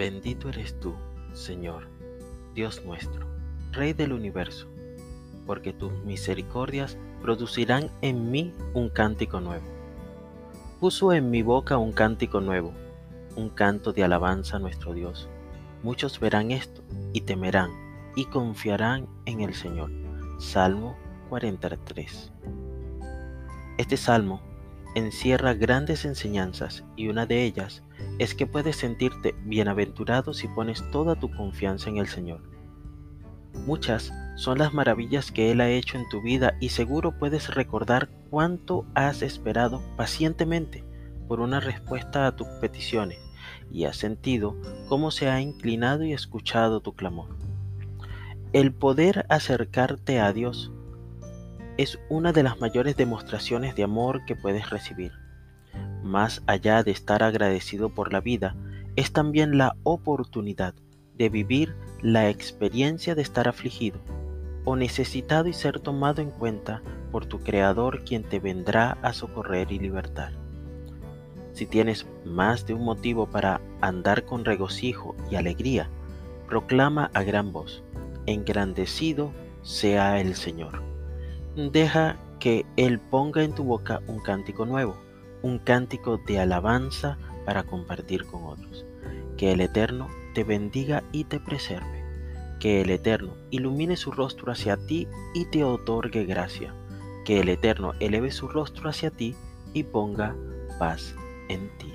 Bendito eres tú, Señor, Dios nuestro, Rey del universo, porque tus misericordias producirán en mí un cántico nuevo. Puso en mi boca un cántico nuevo, un canto de alabanza a nuestro Dios. Muchos verán esto y temerán y confiarán en el Señor. Salmo 43. Este salmo encierra grandes enseñanzas y una de ellas es que puedes sentirte bienaventurado si pones toda tu confianza en el Señor. Muchas son las maravillas que Él ha hecho en tu vida y seguro puedes recordar cuánto has esperado pacientemente por una respuesta a tus peticiones y has sentido cómo se ha inclinado y escuchado tu clamor. El poder acercarte a Dios es una de las mayores demostraciones de amor que puedes recibir. Más allá de estar agradecido por la vida, es también la oportunidad de vivir la experiencia de estar afligido o necesitado y ser tomado en cuenta por tu Creador quien te vendrá a socorrer y libertar. Si tienes más de un motivo para andar con regocijo y alegría, proclama a gran voz, engrandecido sea el Señor. Deja que Él ponga en tu boca un cántico nuevo, un cántico de alabanza para compartir con otros. Que el Eterno te bendiga y te preserve. Que el Eterno ilumine su rostro hacia ti y te otorgue gracia. Que el Eterno eleve su rostro hacia ti y ponga paz en ti.